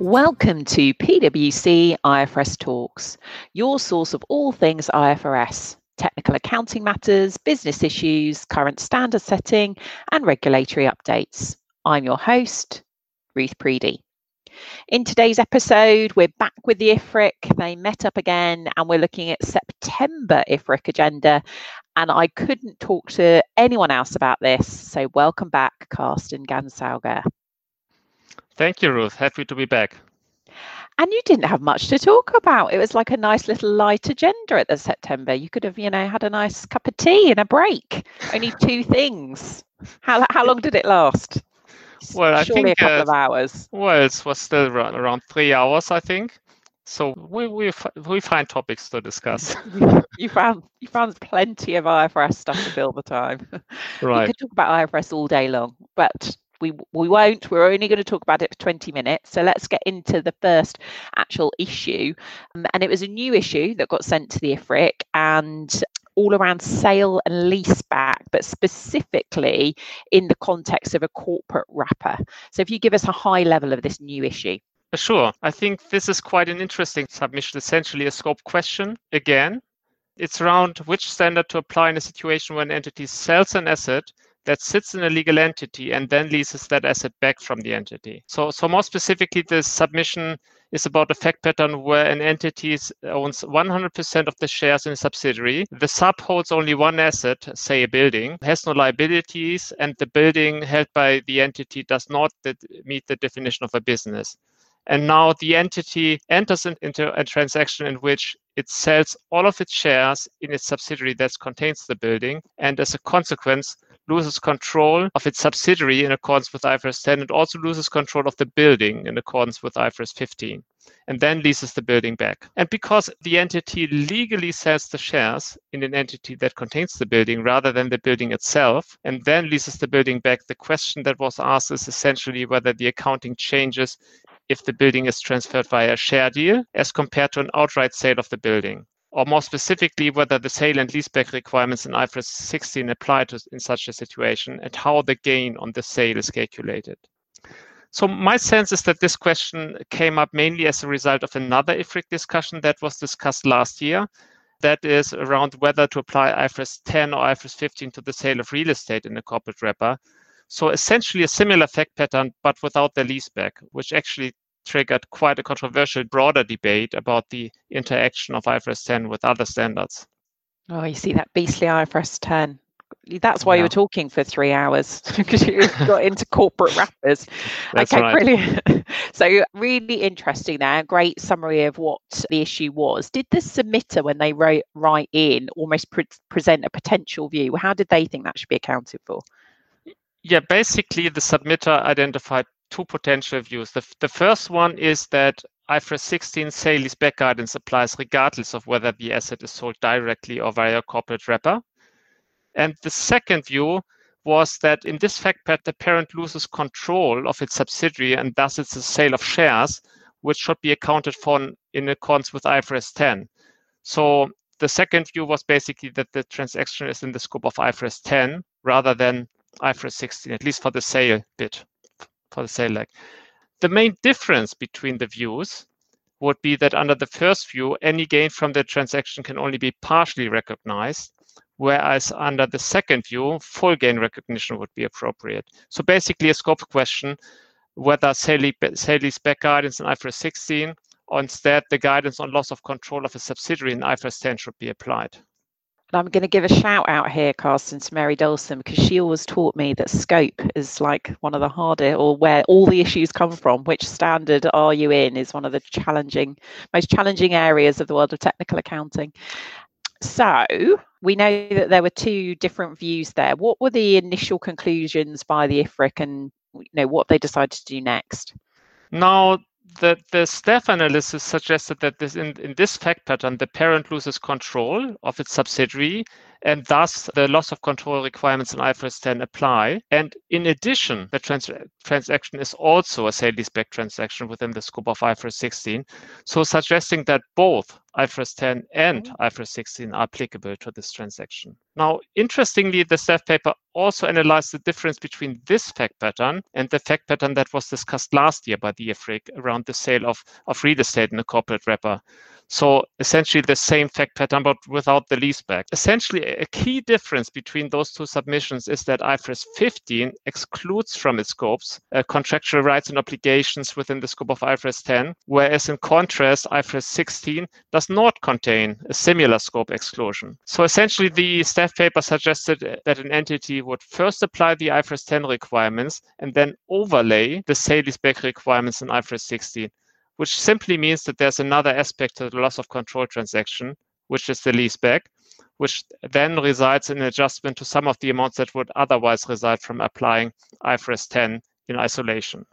Welcome to PwC IFRS Talks, your source of all things IFRS, technical accounting matters, business issues, current standard setting, and regulatory updates. I'm your host, Ruth Preedy. In today's episode, we're back with the IFRIC. They met up again and we're looking at September IFRIC agenda. And I couldn't talk to anyone else about this. So welcome back, Carsten Ganssauge. Thank you, Ruth. Happy to be back. And you didn't have much to talk about. It was like a nice little light agenda at the September. You could have, you know, had a nice cup of tea and a break. Only two things. How how long did it last? Well, I Surely think a couple uh, of hours. well, it was still around, around three hours, I think. So we we we find topics to discuss. You found you found plenty of IFRS stuff to fill the time. We right. could talk about IFRS all day long, but we we won't. We're only going to talk about it for 20 minutes. So let's get into the first actual issue. Um, and it was a new issue that got sent to the IFRIC and all around sale and lease back, but specifically in the context of a corporate wrapper. So if you give us a high level of this new issue. Uh, Sure. I think this is quite an interesting submission. Essentially, a scope question again. It's around which standard to apply in a situation where an entity sells an asset that sits in a legal entity and then leases that asset back from the entity. So, so more specifically, the submission is about a fact pattern where an entity owns 100% of the shares in a subsidiary. The sub holds only one asset, say a building, has no liabilities, and the building held by the entity does not meet the definition of a business. And now the entity enters into a transaction in which it sells all of its shares in its subsidiary that contains the building, and as a consequence, loses control of its subsidiary in accordance with IFRS 10 and also loses control of the building in accordance with IFRS 15 and then leases the building back. And because the entity legally sells the shares in an entity that contains the building rather than the building itself and then leases the building back, the question that was asked is essentially whether the accounting changes if the building is transferred via a share deal as compared to an outright sale of the building. Or more specifically, whether the sale and leaseback requirements in IFRS 16 apply to in such a situation and how the gain on the sale is calculated. So my sense is that this question came up mainly as a result of another IFRIC discussion that was discussed last year. That is around whether to apply IFRS 10 or IFRS 15 to the sale of real estate in a corporate wrapper. So essentially a similar fact pattern, but without the leaseback, which actually triggered quite a controversial broader debate about the interaction of IFRS 10 with other standards. Oh, you see that beastly IFRS 10. That's why you Yeah. were talking for three hours because you got into corporate wrappers. That's okay, right. brilliant. so, really interesting there. Great summary of what the issue was. Did the submitter, when they wrote write in, almost pre- present a potential view? How did they think that should be accounted for? Yeah, basically the submitter identified two potential views. The, the first one is that IFRS 16 sale leaseback guidance applies regardless of whether the asset is sold directly or via a corporate wrapper. And the second view was that in this fact pattern, the parent loses control of its subsidiary and thus it's a sale of shares, which should be accounted for in accordance with IFRS 10. So the second view was basically that the transaction is in the scope of IFRS 10 rather than IFRS 16, at least for the sale bit, for the sale leg. The main difference between the views would be that under the first view, any gain from the transaction can only be partially recognized, whereas under the second view, full gain recognition would be appropriate. So basically a scope question, whether sale leaseback sale guidance in IFRS 16 or instead the guidance on loss of control of a subsidiary in IFRS 10 should be applied. And I'm going to give a shout out here, Carsten, to Mary Dolson, because she always taught me that scope is like one of the harder, or where all the issues come from. Which standard are you in is one of the challenging, most challenging areas of the world of technical accounting. So we know that there were two different views there. What were the initial conclusions by the IFRIC, and you know what they decided to do next? Now, the, the staff analysis suggested that this in, in this fact pattern, the parent loses control of its subsidiary and thus the loss of control requirements in IFRS 10 apply. And in addition, the trans- transaction is also a sale leaseback transaction within the scope of IFRS 16. So suggesting that both IFRS 10 and. IFRS 16 are applicable to this transaction. Now, interestingly, the staff paper also analyzed the difference between this fact pattern and the fact pattern that was discussed last year by the IFRIC around the sale of, of real estate in a corporate wrapper. So essentially the same fact pattern, but without the leaseback. Essentially, a key difference between those two submissions is that IFRS 15 excludes from its scopes uh, contractual rights and obligations within the scope of IFRS 10, whereas in contrast, IFRS 16 does not contain a similar scope exclusion. So essentially, the staff paper suggested that an entity would first apply the IFRS 10 requirements and then overlay the sale leaseback requirements in IFRS 16 which simply means that there's another aspect to the loss of control transaction, which is the leaseback, which then results in adjustment to some of the amounts that would otherwise result from applying IFRS 10 in isolation.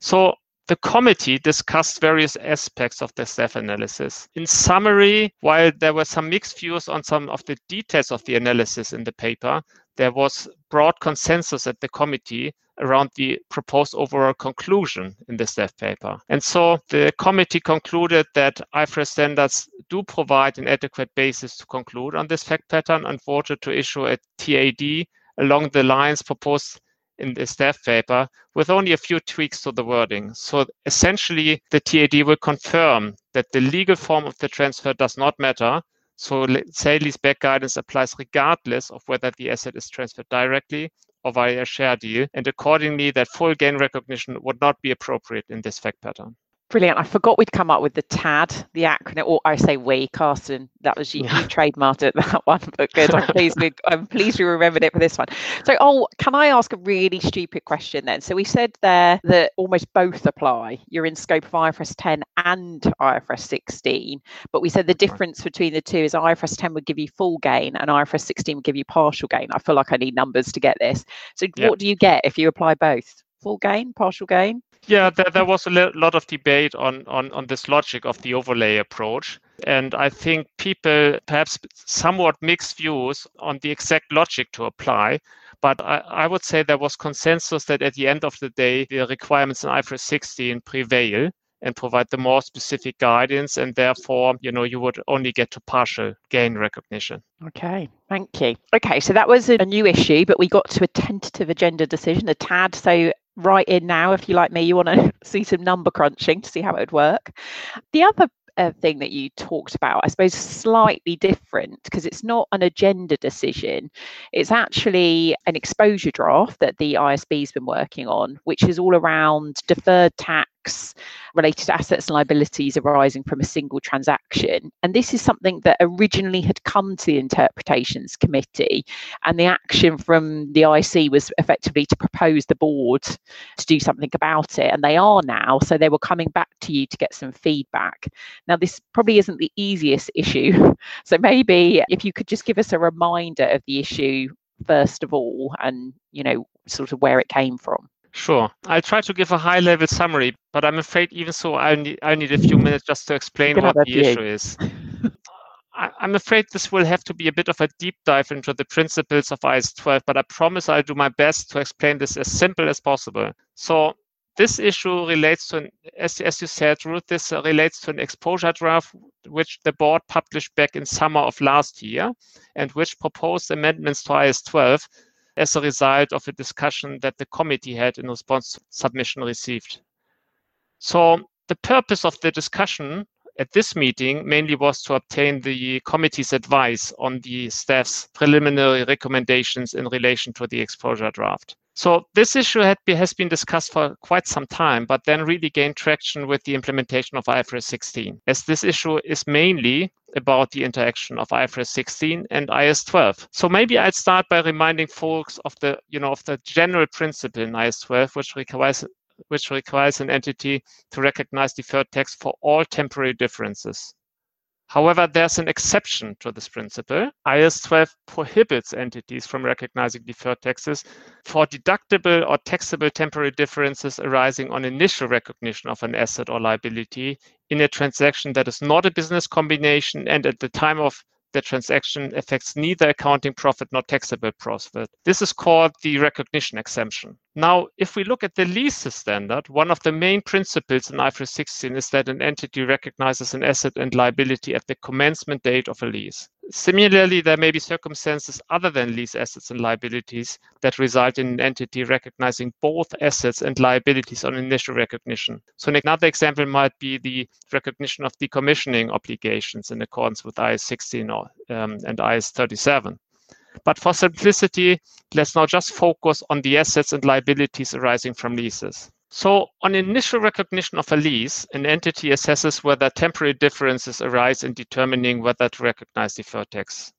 So the committee discussed various aspects of the staff analysis. In summary, while there were some mixed views on some of the details of the analysis in the paper, there was broad consensus at the committee around the proposed overall conclusion in the staff paper. And so the committee concluded that IFRS standards do provide an adequate basis to conclude on this fact pattern and voted to issue a TAD along the lines proposed in the staff paper with only a few tweaks to the wording. So essentially, the TAD will confirm that the legal form of the transfer does not matter so sale leaseback guidance applies regardless of whether the asset is transferred directly or via a share deal, and accordingly, that full gain recognition would not be appropriate in this fact pattern. Brilliant. I forgot we'd come up with the TAD, the acronym, or I say we, Carsten. That was you, you trademarked it, that one, but good. I'm pleased, we, I'm pleased we remembered it for this one. So, oh, can I ask a really stupid question then? So, we said there that almost both apply. You're in scope of IFRS 10 and IFRS 16, but we said the difference between the two is IFRS 10 would give you full gain and IFRS 16 would give you partial gain. I feel like I need numbers to get this. So, yep. what do you get if you apply both? Full gain, partial gain? Yeah, there, there was a lot of debate on, on, on this logic of the overlay approach. And I think people perhaps somewhat mixed views on the exact logic to apply. But I, I would say there was consensus that at the end of the day, the requirements in IFRS 16 prevail and provide the more specific guidance and therefore you know you would only get to partial gain recognition. Okay thank you. Okay so that was a new issue but we got to a tentative agenda decision a tad. So right in now if you like me you want to see some number crunching to see how it would work. The other uh, thing that you talked about i suppose slightly different because it's not an agenda decision. It's actually an exposure draft that the IASB's been working on which is all around deferred tax related assets and liabilities arising from a single transaction. And this is something that originally had come to the interpretations committee, and the action from the IC was effectively to propose the board to do something about it. And they are now, so they were coming back to you to get some feedback. Now, this probably isn't the easiest issue. So maybe if you could just give us a reminder of the issue first of all and you know sort of where it came from Sure. I'll try to give a high level summary, but I'm afraid even so, I need, I need a few minutes just to explain what the issue is. I, I'm afraid this will have to be a bit of a deep dive into the principles of IAS 12, but I promise I'll do my best to explain this as simple as possible. So, this issue relates to, an, as, as you said, Ruth, this uh, relates to an exposure draft which the board published back in summer of last year and which proposed amendments to IAS 12 as a result of a discussion that the committee had in response to submission received. So the purpose of the discussion at this meeting mainly was to obtain the committee's advice on the staff's preliminary recommendations in relation to the exposure draft. So this issue be, has been discussed for quite some time, but then really gained traction with the implementation of IFRS 16, as this issue is mainly about the interaction of IFRS 16 and IAS 12. So maybe I'd start by reminding folks of the, you know, of the general principle in IAS 12, which requires which requires an entity to recognize deferred tax for all temporary differences. However, there's an exception to this principle. IAS 12 prohibits entities from recognizing deferred taxes for deductible or taxable temporary differences arising on initial recognition of an asset or liability in a transaction that is not a business combination and at the time of the transaction affects neither accounting profit nor taxable profit. This is called the recognition exemption. Now, if we look at the leases standard, one of the main principles in IFRS 16 is that an entity recognizes an asset and liability at the commencement date of a lease. Similarly, there may be circumstances other than lease assets and liabilities that result in an entity recognizing both assets and liabilities on initial recognition. So, another example might be the recognition of decommissioning obligations in accordance with IAS 16 or, um, and IAS 37. But for simplicity, let's now just focus on the assets and liabilities arising from leases. So on initial recognition of a lease, an entity assesses whether temporary differences arise in determining whether to recognize deferred tax.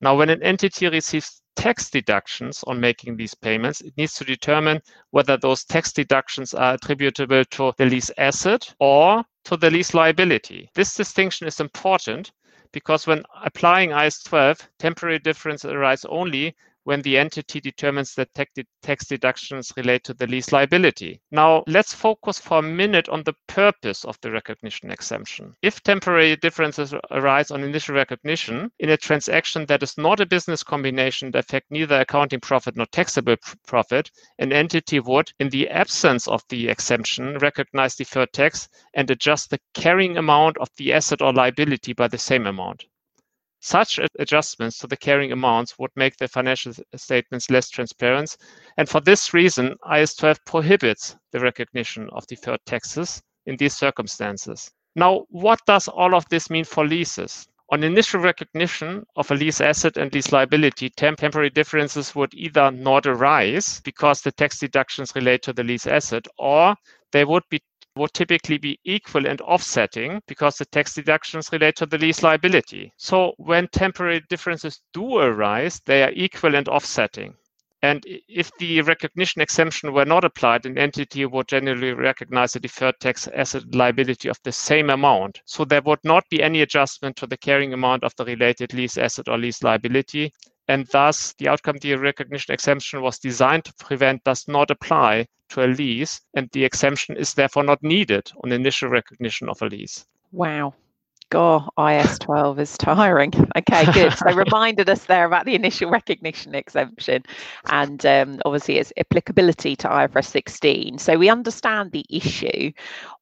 Now, when an entity receives tax deductions on making these payments, it needs to determine whether those tax deductions are attributable to the lease asset or to the lease liability. This distinction is important because when applying IAS 12, temporary differences arise only when the entity determines that tax deductions relate to the lease liability. Now, let's focus for a minute on the purpose of the recognition exemption. If temporary differences arise on initial recognition in a transaction that is not a business combination that affect neither accounting profit nor taxable profit, an entity would, in the absence of the exemption, recognize deferred tax and adjust the carrying amount of the asset or liability by the same amount. Such adjustments to the carrying amounts would make the financial statements less transparent. And for this reason, IAS 12 prohibits the recognition of deferred taxes in these circumstances. Now, what does all of this mean for leases? On initial recognition of a lease asset and lease liability, temporary differences would either not arise because the tax deductions relate to the lease asset, or they would be would typically be equal and offsetting because the tax deductions relate to the lease liability. So when temporary differences do arise, they are equal and offsetting. And if the recognition exemption were not applied, an entity would generally recognize a deferred tax asset liability of the same amount. So there would not be any adjustment to the carrying amount of the related lease asset or lease liability. And thus, the outcome the recognition exemption was designed to prevent does not apply to a lease, and the exemption is therefore not needed on initial recognition of a lease. Wow. God, IAS 12 is tiring. Okay, good. So reminded us there about the initial recognition exemption and um, obviously its applicability to IFRS 16. So we understand the issue.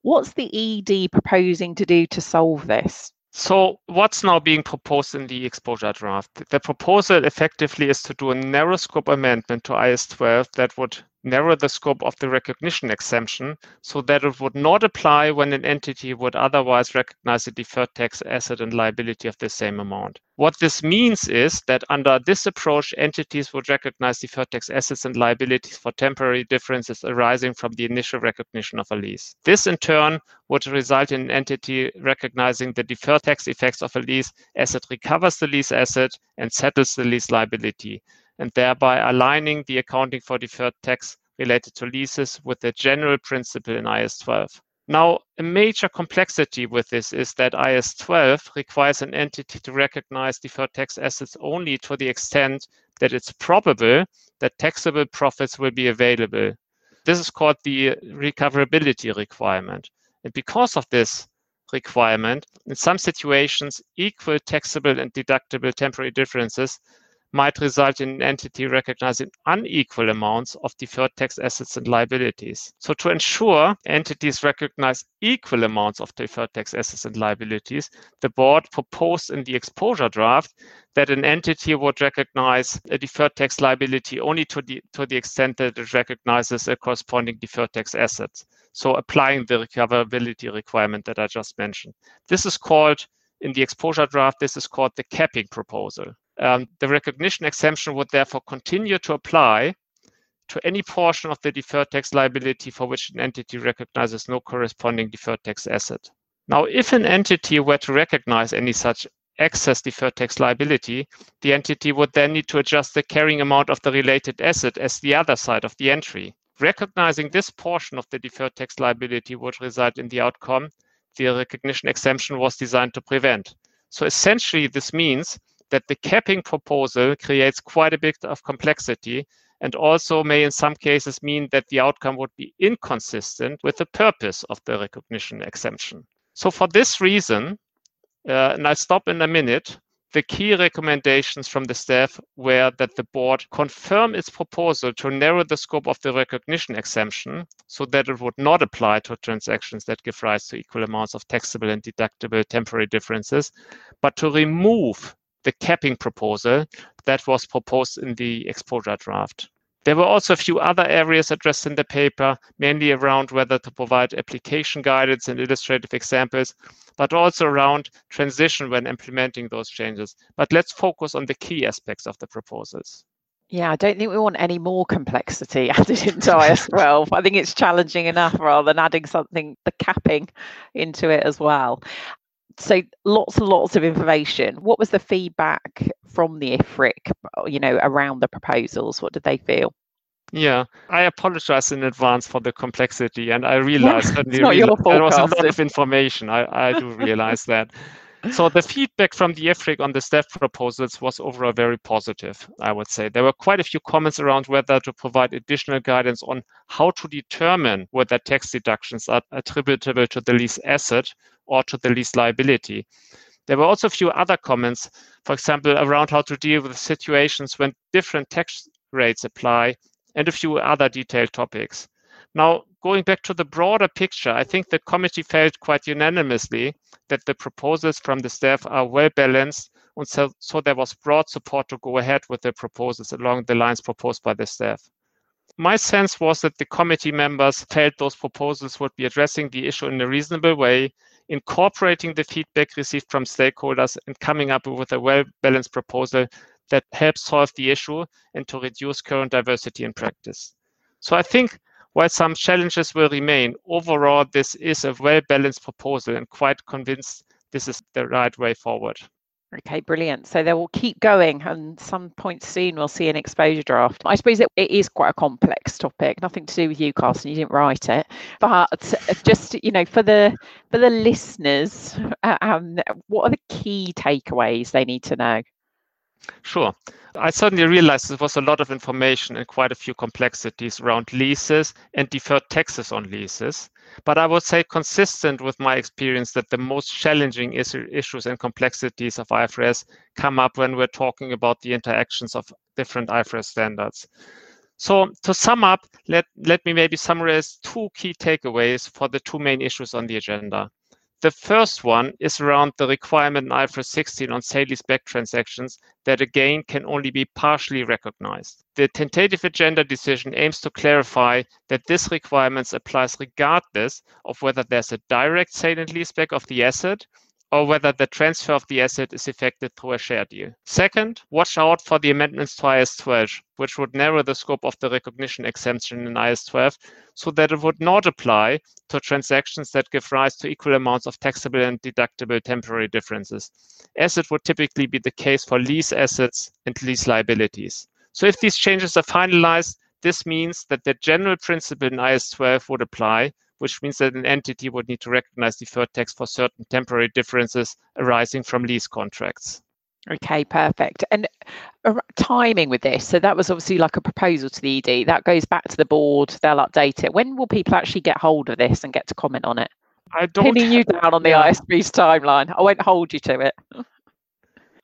What's the ED proposing to do to solve this? So what's now being proposed in the exposure draft? The proposal effectively is to do a narrow scope amendment to IAS 12 that would narrow the scope of the recognition exemption so that it would not apply when an entity would otherwise recognize a deferred tax asset and liability of the same amount. What this means is that under this approach, entities would recognize deferred tax assets and liabilities for temporary differences arising from the initial recognition of a lease. This in turn would result in an entity recognizing the deferred tax effects of a lease as it recovers the lease asset and settles the lease liability and thereby aligning the accounting for deferred tax related to leases with the general principle in IAS 12. Now, a major complexity with this is that IAS 12 requires an entity to recognize deferred tax assets only to the extent that it's probable that taxable profits will be available. This is called the recoverability requirement. And because of this requirement, in some situations, equal taxable and deductible temporary differences might result in an entity recognizing unequal amounts of deferred tax assets and liabilities. So to ensure entities recognize equal amounts of deferred tax assets and liabilities, the board proposed in the exposure draft that an entity would recognize a deferred tax liability only to the, to the extent that it recognizes a corresponding deferred tax asset. So applying the recoverability requirement that I just mentioned. This is called, in the exposure draft, this is called the capping proposal. Um, the recognition exemption would therefore continue to apply to any portion of the deferred tax liability for which an entity recognizes no corresponding deferred tax asset. Now, if an entity were to recognize any such excess deferred tax liability, the entity would then need to adjust the carrying amount of the related asset as the other side of the entry. Recognizing this portion of the deferred tax liability would result in the outcome the recognition exemption was designed to prevent. So essentially, this means that the capping proposal creates quite a bit of complexity and also may in some cases mean that the outcome would be inconsistent with the purpose of the recognition exemption. So for this reason, uh, and I'll stop in a minute, the key recommendations from the staff were that the board confirm its proposal to narrow the scope of the recognition exemption so that it would not apply to transactions that give rise to equal amounts of taxable and deductible temporary differences, but to remove the capping proposal that was proposed in the exposure draft. There were also a few other areas addressed in the paper, mainly around whether to provide application guidance and illustrative examples, but also around transition when implementing those changes. But let's focus on the key aspects of the proposals. Yeah, I don't think we want any more complexity added into IAS 12. I think it's challenging enough rather than adding something, the capping into it as well. So lots and lots of information. What was the feedback from the IFRIC, you know, around the proposals? What did they feel? Yeah, I apologize in advance for the complexity, and I realize that there was a lot of information. I, I do realize that. So the feedback from the IFRIC on the staff proposals was overall very positive, I would say. There were quite a few comments around whether to provide additional guidance on how to determine whether tax deductions are attributable to the lease asset or to the lease liability. There were also a few other comments, for example, around how to deal with situations when different tax rates apply and a few other detailed topics. Now, going back to the broader picture, I think the committee felt quite unanimously that the proposals from the staff are well balanced, and so, so there was broad support to go ahead with the proposals along the lines proposed by the staff. My sense was that the committee members felt those proposals would be addressing the issue in a reasonable way, incorporating the feedback received from stakeholders, and coming up with a well balanced proposal that helps solve the issue and to reduce current diversity in practice. So I think while some challenges will remain, overall, this is a well balanced proposal and quite convinced this is the right way forward. Okay, brilliant. So they will keep going, and some point soon we'll see an exposure draft. I suppose it, it is quite a complex topic, nothing to do with you, Carsten. You didn't write it, but just you know, for the for the listeners, um, what are the key takeaways they need to know? Sure. I certainly realized there was a lot of information and quite a few complexities around leases and deferred taxes on leases. But I would say consistent with my experience that the most challenging issues and complexities of IFRS come up when we're talking about the interactions of different IFRS standards. So to sum up, let, let me maybe summarize two key takeaways for the two main issues on the agenda. The first one is around the requirement in IFRS 16 on sale leaseback transactions that again can only be partially recognized. The tentative agenda decision aims to clarify that this requirement applies regardless of whether there's a direct sale and leaseback of the asset or whether the transfer of the asset is effected through a share deal. Second, watch out for the amendments to IAS 12, which would narrow the scope of the recognition exemption in IAS 12 so that it would not apply to transactions that give rise to equal amounts of taxable and deductible temporary differences, as it would typically be the case for lease assets and lease liabilities. So if these changes are finalized, this means that the general principle in IAS 12 would apply, which means that an entity would need to recognize deferred tax for certain temporary differences arising from lease contracts. Okay, perfect. And uh, timing with this. So that was obviously like a proposal to the ED. That goes back to the board. They'll update it. When will people actually get hold of this and get to comment on it? I don't pinning you down on the yeah. IASB's timeline. I won't hold you to it.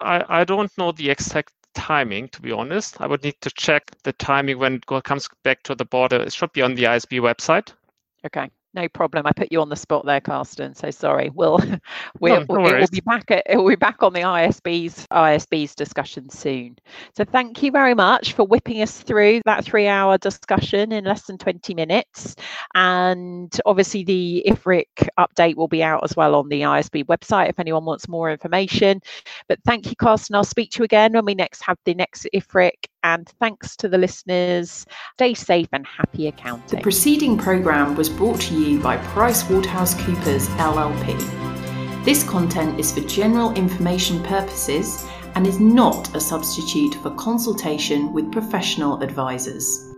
I, I don't know the exact timing, to be honest. I would need to check the timing when it comes back to the border. It should be on the IASB website. Okay. No problem. I put you on the spot there, Carsten. So sorry. We'll we'll, no, no we'll be back at, it will be back on the ISB's IASB's discussion soon. So thank you very much for whipping us through that three-hour discussion in less than 20 minutes. And obviously the IFRIC update will be out as well on the IASB website if anyone wants more information. But thank you, Carsten. I'll speak to you again when we next have the next IFRIC and thanks to the listeners. Stay safe and happy accounting. The preceding programme was brought to you by PricewaterhouseCoopers LLP. This content is for general information purposes and is not a substitute for consultation with professional advisors.